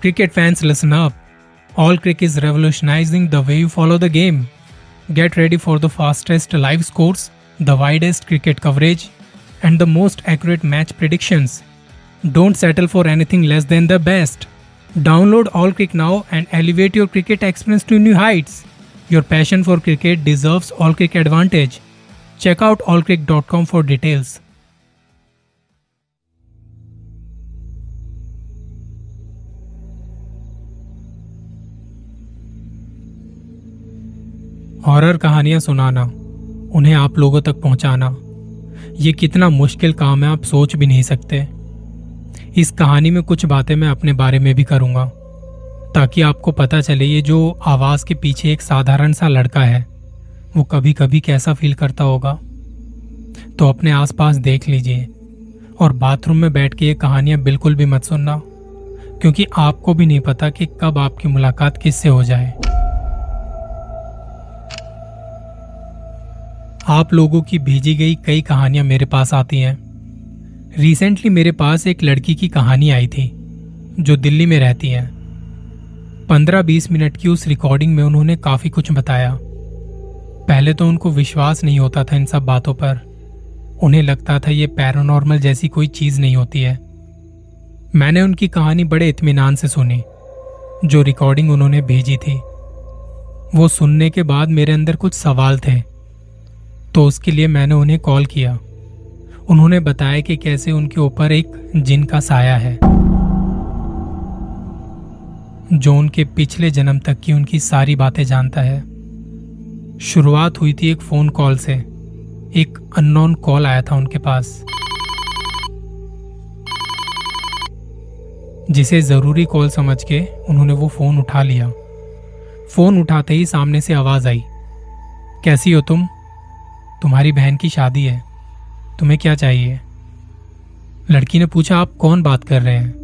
Cricket fans, listen up. All Crick is revolutionizing the way you follow the game. Get ready for the fastest live scores, the widest cricket coverage, and the most accurate match predictions. Don't settle for anything less than the best. Download All Crick now and elevate your cricket experience to new heights. Your passion for cricket deserves All Crick Advantage. Check out allcrick.com for details. Horror कहानियाँ सुनाना, उन्हें आप लोगों तक पहुंचाना, ये कितना मुश्किल काम है, आप सोच भी नहीं सकते। इस कहानी में कुछ बातें मैं अपने बारे में भी करूँगा, ताकि आपको पता चले ये जो आवाज़ के पीछे एक साधारण सा लड़का है, वो कभी कभी कैसा फील करता होगा। तो अपने आसपास देख लीजिए, और बाथरूम में बैठ के ये कहानियाँ बिल्कुल भी मत सुनना, क्योंकि आपको भी नहीं पता कि कब आपकी मुलाकात किससे हो जाए। आप लोगों की भेजी गई कई कहानियाँ मेरे पास आती हैं। रिसेंटली मेरे पास एक लड़की की कहानी आई थी, जो दिल्ली में रहती है। पंद्रह बीस मिनट की उस रिकॉर्डिंग में उन्होंने काफ़ी कुछ बताया। पहले तो उनको विश्वास नहीं होता था इन सब बातों पर। उन्हें लगता था ये पैरानॉर्मल जैसी कोई चीज़ नहीं होती है। मैंने उनकी कहानी बड़े इत्मीनान से सुनी, जो रिकॉर्डिंग उन्होंने भेजी थी। वो सुनने के बाद मेरे अंदर कुछ सवाल थे। तो उसके लिए मैंने उन्हें कॉल किया। उन्होंने बताया कि कैसे उनके ऊपर एक जिन का साया है, जो उनके पिछले जन्म तक की उनकी सारी बातें जानता है। शुरुआत हुई थी एक फ़ोन कॉल से। एक अननोन कॉल आया था उनके पास, जिसे ज़रूरी कॉल समझ के उन्होंने वो फ़ोन उठा लिया। फ़ोन उठाते ही सामने से आवाज़ आई, कैसी हो तुम? तुम्हारी बहन की शादी है। तुम्हें क्या चाहिए? लड़की ने पूछा, आप कौन बात कर रहे हैं?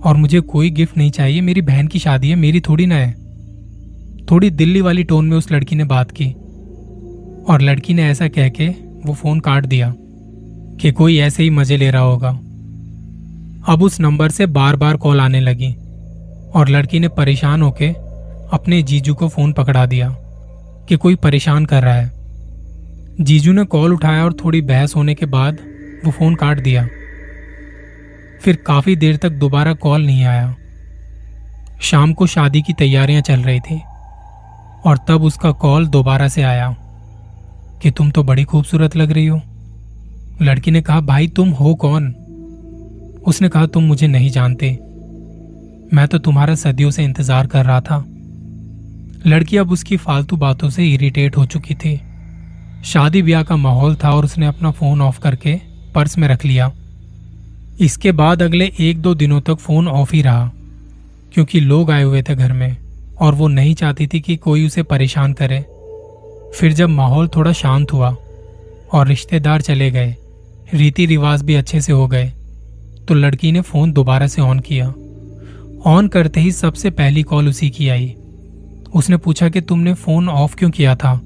और मुझे कोई गिफ्ट नहीं चाहिए, मेरी बहन की शादी है, मेरी थोड़ी ना है। थोड़ी दिल्ली वाली टोन में उस लड़की ने बात की। और लड़की ने ऐसा कह के वो फ़ोन काट दिया कि कोई ऐसे ही मज़े ले रहा होगा। अब उस नंबर से बार बार कॉल आने लगी और लड़की ने परेशान होके अपने जीजू को फ़ोन पकड़ा दिया कि कोई परेशान कर रहा है। जीजू ने कॉल उठाया और थोड़ी बहस होने के बाद वो फ़ोन काट दिया। फिर काफ़ी देर तक दोबारा कॉल नहीं आया। शाम को शादी की तैयारियाँ चल रही थी और तब उसका कॉल दोबारा से आया कि तुम तो बड़ी खूबसूरत लग रही हो। लड़की ने कहा, भाई, तुम हो कौन? उसने कहा, तुम मुझे नहीं जानते। मैं तो तुम्हारा सदियों से इंतज़ार कर रहा था। लड़की अब उसकी फालतू बातों से इरिटेट हो चुकी थी। शादी ब्याह का माहौल था और उसने अपना फ़ोन ऑफ़ करके पर्स में रख लिया। इसके बाद अगले एक दो दिनों तक फ़ोन ऑफ़ ही रहा, क्योंकि लोग आए हुए थे घर में और वो नहीं चाहती थी कि कोई उसे परेशान करे। फिर जब माहौल थोड़ा शांत हुआ और रिश्तेदार चले गए, रीति रिवाज भी अच्छे से हो गए तो लड़की ने फ़ोन दोबारा से ऑन किया। ऑन करते ही सबसे पहली कॉल उसी की आई। उसने पूछा कि तुमने फ़ोन ऑफ़ क्यों किया था?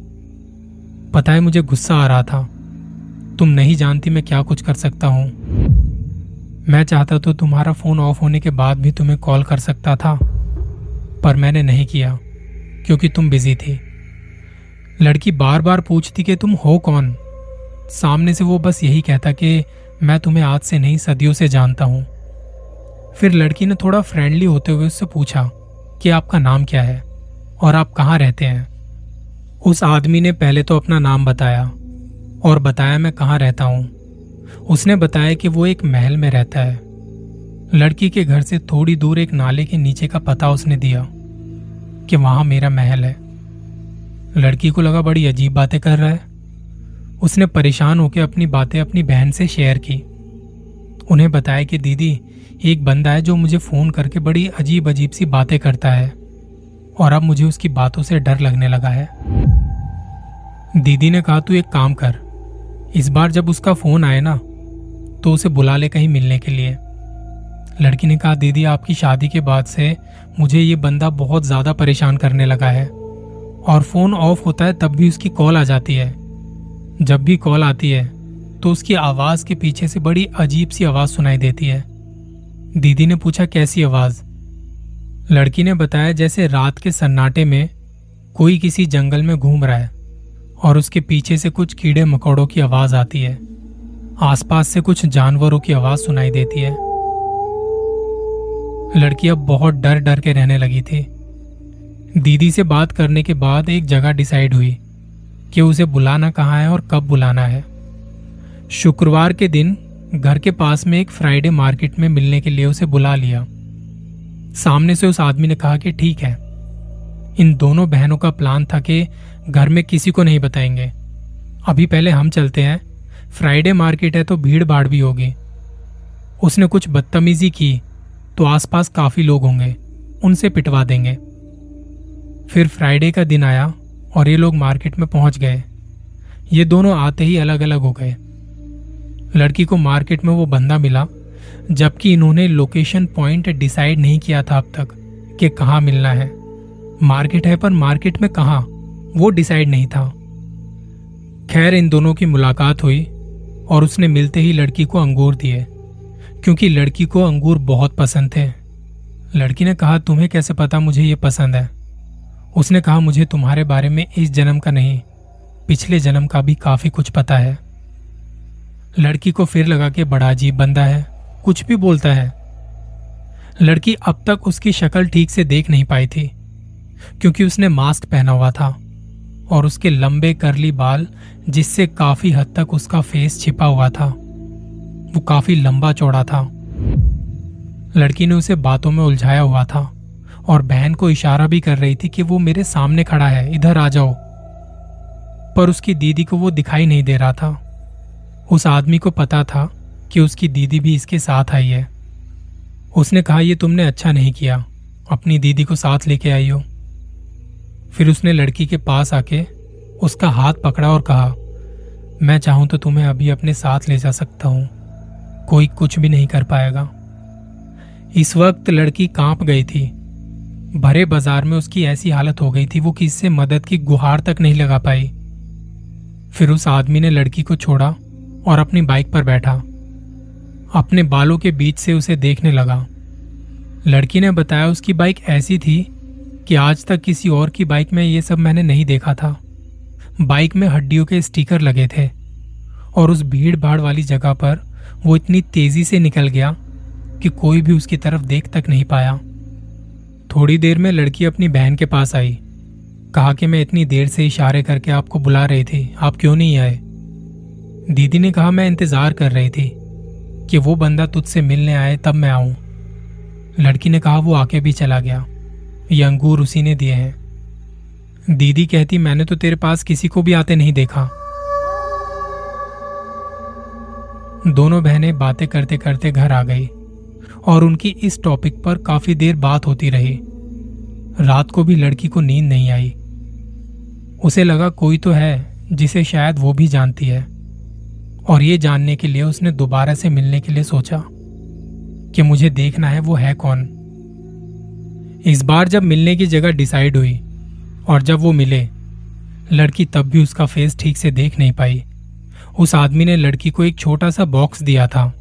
पता है मुझे गुस्सा आ रहा था। तुम नहीं जानती मैं क्या कुछ कर सकता हूँ। मैं चाहता तो तुम्हारा फ़ोन ऑफ़ होने के बाद भी तुम्हें कॉल कर सकता था, पर मैंने नहीं किया, क्योंकि तुम बिज़ी थी। लड़की बार बार पूछती कि तुम हो कौन? सामने से वो बस यही कहता कि मैं तुम्हें आज से नहीं, सदियों से जानता हूँ। फिर लड़की ने थोड़ा फ्रेंडली होते हुए उससे पूछा कि आपका नाम क्या है और आप कहाँ रहते हैं? उस आदमी ने पहले तो अपना नाम बताया और बताया मैं कहाँ रहता हूँ। उसने बताया कि वो एक महल में रहता है। लड़की के घर से थोड़ी दूर एक नाले के नीचे का पता उसने दिया कि वहाँ मेरा महल है। लड़की को लगा बड़ी अजीब बातें कर रहा है। उसने परेशान होकर अपनी बातें अपनी बहन से शेयर की। उन्हें बताया कि दीदी, एक बंदा है जो मुझे फ़ोन करके बड़ी अजीब अजीब सी बातें करता है। और अब मुझे उसकी बातों से डर लगने लगा है। दीदी ने कहा, तू एक काम कर। इस बार जब उसका फ़ोन आए ना तो उसे बुला ले कहीं मिलने के लिए। लड़की ने कहा, दीदी, आपकी शादी के बाद से मुझे ये बंदा बहुत ज़्यादा परेशान करने लगा है। और फ़ोन ऑफ़ होता है, तब भी उसकी कॉल आ जाती है। जब भी कॉल आती है तो उसकी आवाज़ के पीछे से बड़ी अजीब सी आवाज़ सुनाई देती है। दीदी ने पूछा, कैसी आवाज़? लड़की ने बताया जैसे रात के सन्नाटे में कोई किसी जंगल में घूम रहा है और उसके पीछे से कुछ कीड़े मकोड़ों की आवाज़ आती है। आसपास से कुछ जानवरों की आवाज़ सुनाई देती है। लड़की अब बहुत डर डर के रहने लगी थी। दीदी से बात करने के बाद एक जगह डिसाइड हुई कि उसे बुलाना कहाँ है और कब बुलाना है। शुक्रवार के दिन घर के पास में एक फ्राइडे मार्केट में मिलने के लिए उसे बुला लिया। सामने से उस आदमी ने कहा कि ठीक है। इन दोनों बहनों का प्लान था कि घर में किसी को नहीं बताएँगे। अभी पहले हम चलते हैं। फ्राइडे मार्केट है तो भीड़ भाड़ भी होगी। उसने कुछ बदतमीजी की तो आसपास काफ़ी लोग होंगे। उनसे पिटवा देंगे। फिर फ्राइडे का दिन आया और ये लोग मार्केट में पहुँच गए। ये दोनों आते ही अलग अलग हो गए। लड़की को मार्केट में वो बंदा मिला। जबकि इन्होंने लोकेशन पॉइंट डिसाइड नहीं किया था अब तक कि कहाँ मिलना है। मार्केट है पर मार्केट में कहा, वो डिसाइड नहीं था। खैर, इन दोनों की मुलाकात हुई और उसने मिलते ही लड़की को अंगूर दिए, क्योंकि लड़की को अंगूर बहुत पसंद थे। लड़की ने कहा, तुम्हें कैसे पता मुझे ये पसंद है? उसने कहा, मुझे तुम्हारे बारे में इस जन्म का नहीं, पिछले जन्म का भी काफ़ी कुछ पता है। लड़की को फिर लगा कि बड़ा अजीब बंदा है। कुछ भी बोलता है। लड़की अब तक उसकी शक्ल ठीक से देख नहीं पाई थी, क्योंकि उसने मास्क पहना हुआ था और उसके लंबे करली बाल, जिससे काफ़ी हद तक उसका फेस छिपा हुआ था, वो काफ़ी लंबा चौड़ा था। लड़की ने उसे बातों में उलझाया हुआ था और बहन को इशारा भी कर रही थी कि वो मेरे सामने खड़ा है, इधर आ जाओ। पर उसकी दीदी को वो दिखाई नहीं दे रहा था। उस आदमी को पता था कि उसकी दीदी भी इसके साथ आई है। उसने कहा यह तुमने अच्छा नहीं किया। अपनी दीदी को साथ लेके आई हो। फिर उसने लड़की के पास आके उसका हाथ पकड़ा और कहा, मैं चाहूँ तो तुम्हें अभी अपने साथ ले जा सकता हूँ। कोई कुछ भी नहीं कर पाएगा। इस वक्त लड़की काँप गई थी। भरे बाज़ार में उसकी ऐसी हालत हो गई थी, वो किसी से मदद की गुहार तक नहीं लगा पाई। फिर उस आदमी ने लड़की को छोड़ा और अपनी बाइक पर बैठा। अपने बालों के बीच से उसे देखने लगा। लड़की ने बताया उसकी बाइक ऐसी थी कि आज तक किसी और की बाइक में ये सब मैंने नहीं देखा था। बाइक में हड्डियों के स्टिकर लगे थे और उस भीड़ भाड़ वाली जगह पर वो इतनी तेज़ी से निकल गया कि कोई भी उसकी तरफ़ देख तक नहीं पाया। थोड़ी देर में लड़की अपनी बहन के पास आई। कहा कि मैं इतनी देर से इशारे करके आपको बुला रही थी, आप क्यों नहीं आए? दीदी ने कहा, मैं इंतज़ार कर रही थी। कि वो बंदा तुझसे मिलने आए, तब मैं आऊँ। लड़की ने कहा, वो आके भी चला गया। ये अंगूर उसी ने दिए हैं। दीदी कहती, मैंने तो तेरे पास किसी को भी आते नहीं देखा। दोनों बहनें बातें करते करते घर आ गई, और उनकी इस टॉपिक पर काफ़ी देर बात होती रही। रात को भी लड़की को नींद नहीं आई। उसे लगा, कोई तो है, जिसे शायद वो भी जानती है। और ये जानने के लिए उसने दोबारा से मिलने के लिए सोचा कि मुझे देखना है वो है कौन। इस बार जब मिलने की जगह डिसाइड हुई और जब वो मिले, लड़की तब भी उसका फेस ठीक से देख नहीं पाई। उस आदमी ने लड़की को एक छोटा सा बॉक्स दिया था।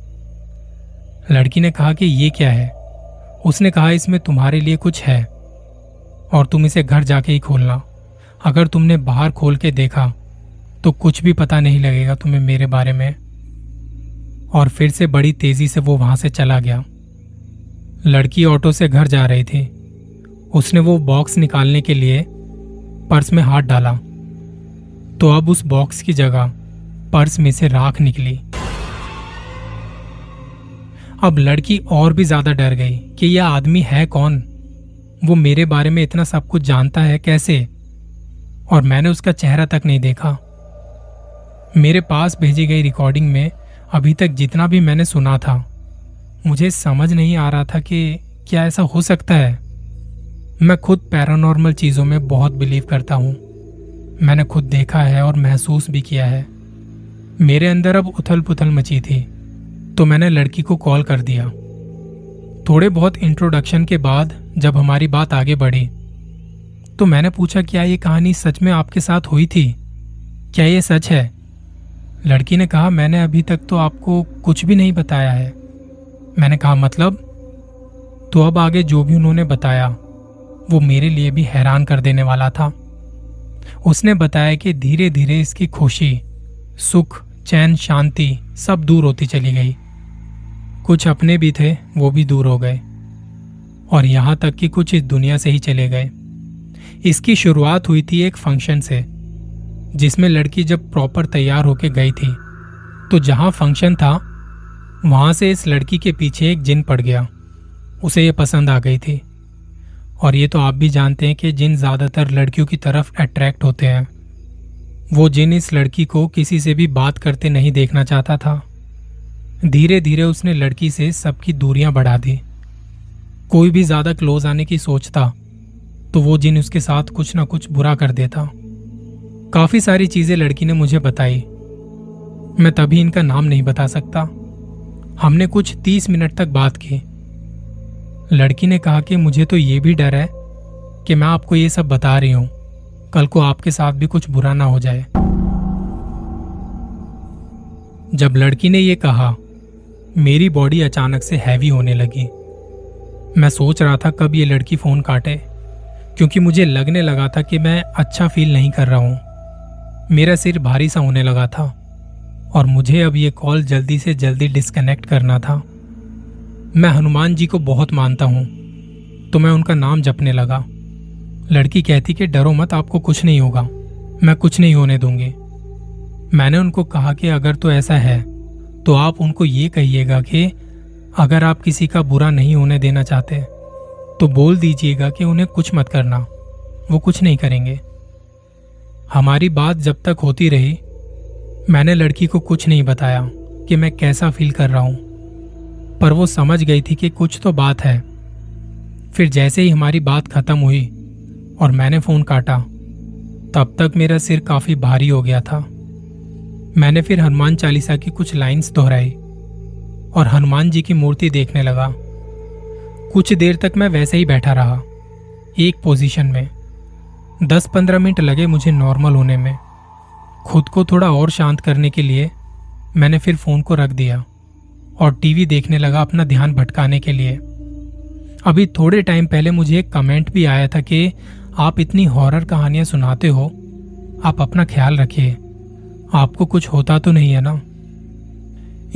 लड़की ने कहा कि ये क्या है? उसने कहा, इसमें तुम्हारे लिए कुछ है और तुम इसे घर जाके ही खोलना। अगर तुमने बाहर खोल के देखा तो कुछ भी पता नहीं लगेगा तुम्हें मेरे बारे में। और फिर से बड़ी तेज़ी से वो वहाँ से चला गया। लड़की ऑटो से घर जा रही थी। उसने वो बॉक्स निकालने के लिए पर्स में हाथ डाला। तो अब उस बॉक्स की जगह पर्स में से राख निकली। अब लड़की और भी ज़्यादा डर गई कि यह आदमी है कौन? वो मेरे बारे में इतना सब कुछ जानता है कैसे? और मैंने उसका चेहरा तक नहीं देखा। मेरे पास भेजी गई रिकॉर्डिंग में अभी तक जितना भी मैंने सुना था, मुझे समझ नहीं आ रहा था कि क्या ऐसा हो सकता है। मैं खुद पैरानॉर्मल चीज़ों में बहुत बिलीव करता हूँ। मैंने खुद देखा है और महसूस भी किया है। मेरे अंदर अब उथल पुथल मची थी तो मैंने लड़की को कॉल कर दिया। थोड़े बहुत इंट्रोडक्शन के बाद जब हमारी बात आगे बढ़ी तो मैंने पूछा, क्या ये कहानी सच में आपके साथ हुई थी? क्या ये सच है? लड़की ने कहा, मैंने अभी तक तो आपको कुछ भी नहीं बताया है। मैंने कहा मतलब? तो अब आगे जो भी उन्होंने बताया, वो मेरे लिए भी हैरान कर देने वाला था। उसने बताया कि धीरे धीरे इसकी खुशी, सुख, चैन, शांति सब दूर होती चली गई। कुछ अपने भी थे, वो भी दूर हो गए। और यहाँ तक कि कुछ इस दुनिया से ही चले गए। इसकी शुरुआत हुई थी एक फ़ंक्शन से। जिसमें लड़की जब प्रॉपर तैयार होके गई थी तो जहाँ फ़ंक्शन था, वहाँ से इस लड़की के पीछे एक जिन पड़ गया। उसे ये पसंद आ गई थी। और ये तो आप भी जानते हैं कि जिन ज़्यादातर लड़कियों की तरफ़ अट्रैक्ट होते हैं, वो जिन इस लड़की को किसी से भी बात करते नहीं देखना चाहता था। धीरे धीरे उसने लड़की से सबकी दूरियाँ बढ़ा दी। कोई भी ज़्यादा क्लोज आने की सोचता तो वो जिन उसके साथ कुछ ना कुछ बुरा कर देता। काफ़ी सारी चीज़ें लड़की ने मुझे बताई। मैं तभी इनका नाम नहीं बता सकता। हमने कुछ तीस मिनट तक बात की। लड़की ने कहा कि मुझे तो ये भी डर है कि मैं आपको ये सब बता रही हूँ। कल को आपके साथ भी कुछ बुरा ना हो जाए। जब लड़की ने यह कहा, मेरी बॉडी अचानक से हैवी होने लगी। मैं सोच रहा था कब ये लड़की फ़ोन काटे, क्योंकि मुझे लगने लगा था कि मैं अच्छा फील नहीं कर रहा हूँ। मेरा सिर भारी सा होने लगा था और मुझे अब ये कॉल जल्दी से जल्दी डिस्कनेक्ट करना था। मैं हनुमान जी को बहुत मानता हूँ तो मैं उनका नाम जपने लगा। लड़की कहती कि डरो मत, आपको कुछ नहीं होगा, मैं कुछ नहीं होने दूँगी। मैंने उनको कहा कि अगर तो ऐसा है तो आप उनको ये कहिएगा कि अगर आप किसी का बुरा नहीं होने देना चाहते तो बोल दीजिएगा कि उन्हें कुछ मत करना, वो कुछ नहीं करेंगे। हमारी बात जब तक होती रही, मैंने लड़की को कुछ नहीं बताया कि मैं कैसा फील कर रहा हूँ। पर वो समझ गई थी कि कुछ तो बात है। फिर जैसे ही हमारी बात खत्म हुई और मैंने फ़ोन काटा, तब तक मेरा सिर काफ़ी भारी हो गया था। मैंने फिर हनुमान चालीसा की कुछ लाइंस दोहराई और हनुमान जी की मूर्ति देखने लगा। कुछ देर तक मैं वैसे ही बैठा रहा, एक पोजीशन में। दस पंद्रह मिनट लगे मुझे नॉर्मल होने में। खुद को थोड़ा और शांत करने के लिए मैंने फिर फ़ोन को रख दिया और टीवी देखने लगा अपना ध्यान भटकाने के लिए। अभी थोड़े टाइम पहले मुझे एक कमेंट भी आया था कि आप इतनी हॉरर कहानियाँ सुनाते हो, आप अपना ख्याल रखिए। आपको कुछ होता तो नहीं है ना?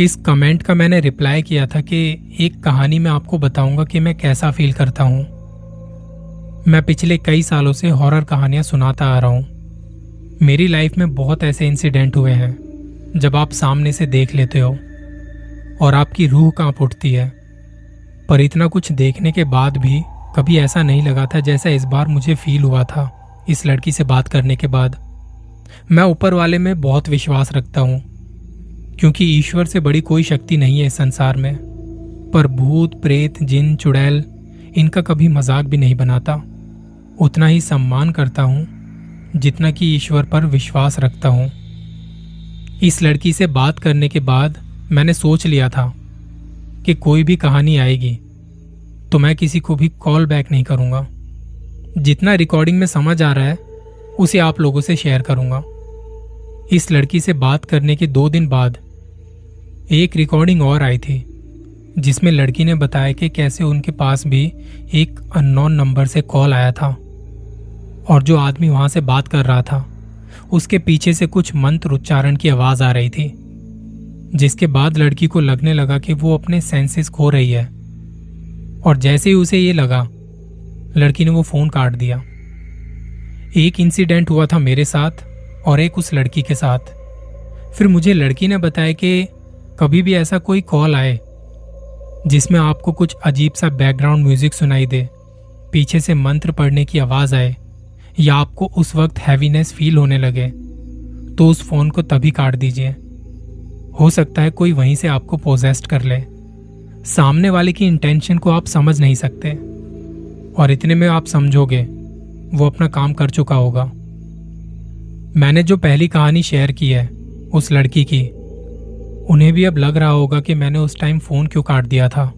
इस कमेंट का मैंने रिप्लाई किया था कि एक कहानी मैं आपको बताऊँगा कि मैं कैसा फील करता हूँ। मैं पिछले कई सालों से हॉरर कहानियाँ सुनाता आ रहा हूँ। मेरी लाइफ में बहुत ऐसे इंसिडेंट हुए हैं, जब आप सामने से देख लेते हो और आपकी रूह काँप उठती है। पर इतना कुछ देखने के बाद भी कभी ऐसा नहीं लगा था जैसा इस बार मुझे फील हुआ था, इस लड़की से बात करने के बाद। मैं ऊपर वाले में बहुत विश्वास रखता हूँ, क्योंकि ईश्वर से बड़ी कोई शक्ति नहीं है संसार में। पर भूत, प्रेत, जिन, चुड़ैल, इनका कभी मज़ाक भी नहीं बनाता। उतना ही सम्मान करता हूँ, जितना कि ईश्वर पर विश्वास रखता हूँ। इस लड़की से बात करने के बाद मैंने सोच लिया था कि कोई भी कहानी आएगी तो मैं किसी को भी कॉल बैक नहीं करूँगा। जितना रिकॉर्डिंग में समझ आ रहा है, उसे आप लोगों से शेयर करूँगा। इस लड़की से बात करने के दो दिन बाद एक रिकॉर्डिंग और आई थी, जिसमें लड़की ने बताया कि कैसे उनके पास भी एक अननोन नंबर से कॉल आया था। और जो आदमी वहाँ से बात कर रहा था, उसके पीछे से कुछ मंत्र उच्चारण की आवाज़ आ रही थी, जिसके बाद लड़की को लगने लगा कि वो अपने सेंसेस खो रही है। और जैसे ही उसे ये लगा, लड़की ने वो फ़ोन काट दिया। एक इंसिडेंट हुआ था मेरे साथ और एक उस लड़की के साथ। फिर मुझे लड़की ने बताया कि कभी भी ऐसा कोई कॉल आए, जिसमें आपको कुछ अजीब सा बैकग्राउंड म्यूज़िक सुनाई दे, पीछे से मंत्र पढ़ने की आवाज़ आए या आपको उस वक्त हैवीनेस फील होने लगे तो उस फ़ोन को तभी काट दीजिए। हो सकता है कोई वहीं से आपको पोजेस्ट कर ले। सामने वाले की इंटेंशन को आप समझ नहीं सकते। और इतने में आप समझोगे, वो अपना काम कर चुका होगा। मैंने जो पहली कहानी शेयर की है, उस लड़की की, उन्हें भी अब लग रहा होगा कि मैंने उस टाइम फ़ोन क्यों काट दिया था।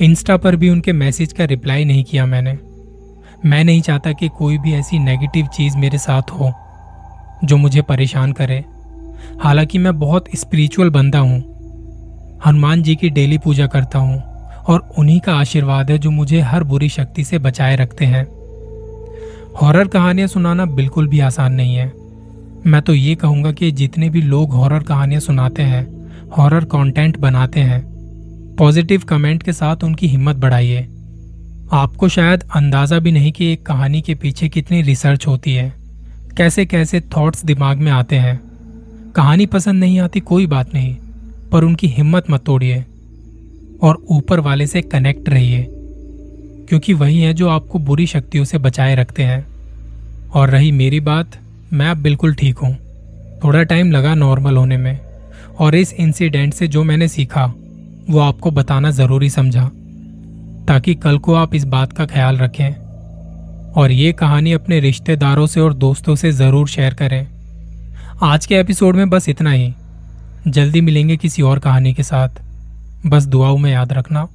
इंस्टा पर भी उनके मैसेज का रिप्लाई नहीं किया मैंने। मैं नहीं चाहता कि कोई भी ऐसी नेगेटिव चीज़ मेरे साथ हो, जो मुझे परेशान करे। हालाँकि मैं बहुत स्पिरिचुअल बंदा हूँ। हनुमान जी की डेली पूजा करता हूँ और उन्हीं का आशीर्वाद है जो मुझे हर बुरी शक्ति से बचाए रखते हैं। हॉरर कहानियाँ सुनाना बिल्कुल भी आसान नहीं है। मैं तो ये कहूँगा कि जितने भी लोग हॉरर कहानियाँ सुनाते हैं हॉरर कंटेंट बनाते हैं पॉजिटिव कमेंट के साथ उनकी हिम्मत बढ़ाइए। आपको शायद अंदाज़ा भी नहीं कि एक कहानी के पीछे कितनी रिसर्च होती है। कैसे कैसे थॉट्स दिमाग में आते हैं। कहानी पसंद नहीं आती कोई बात नहीं, पर उनकी हिम्मत मत तोड़िए और ऊपर वाले से कनेक्ट रहिए, क्योंकि वही है जो आपको बुरी शक्तियों से बचाए रखते हैं। और रही मेरी बात, मैं अब बिल्कुल ठीक हूँ। थोड़ा टाइम लगा नॉर्मल होने में, और इस इंसिडेंट से जो मैंने सीखा, वो आपको बताना ज़रूरी समझा। ताकि कल को आप इस बात का ख्याल रखें और ये कहानी अपने रिश्तेदारों से और दोस्तों से ज़रूर शेयर करें। आज के एपिसोड में बस इतना ही। जल्दी मिलेंगे किसी और कहानी के साथ। बस दुआओं में याद रखना।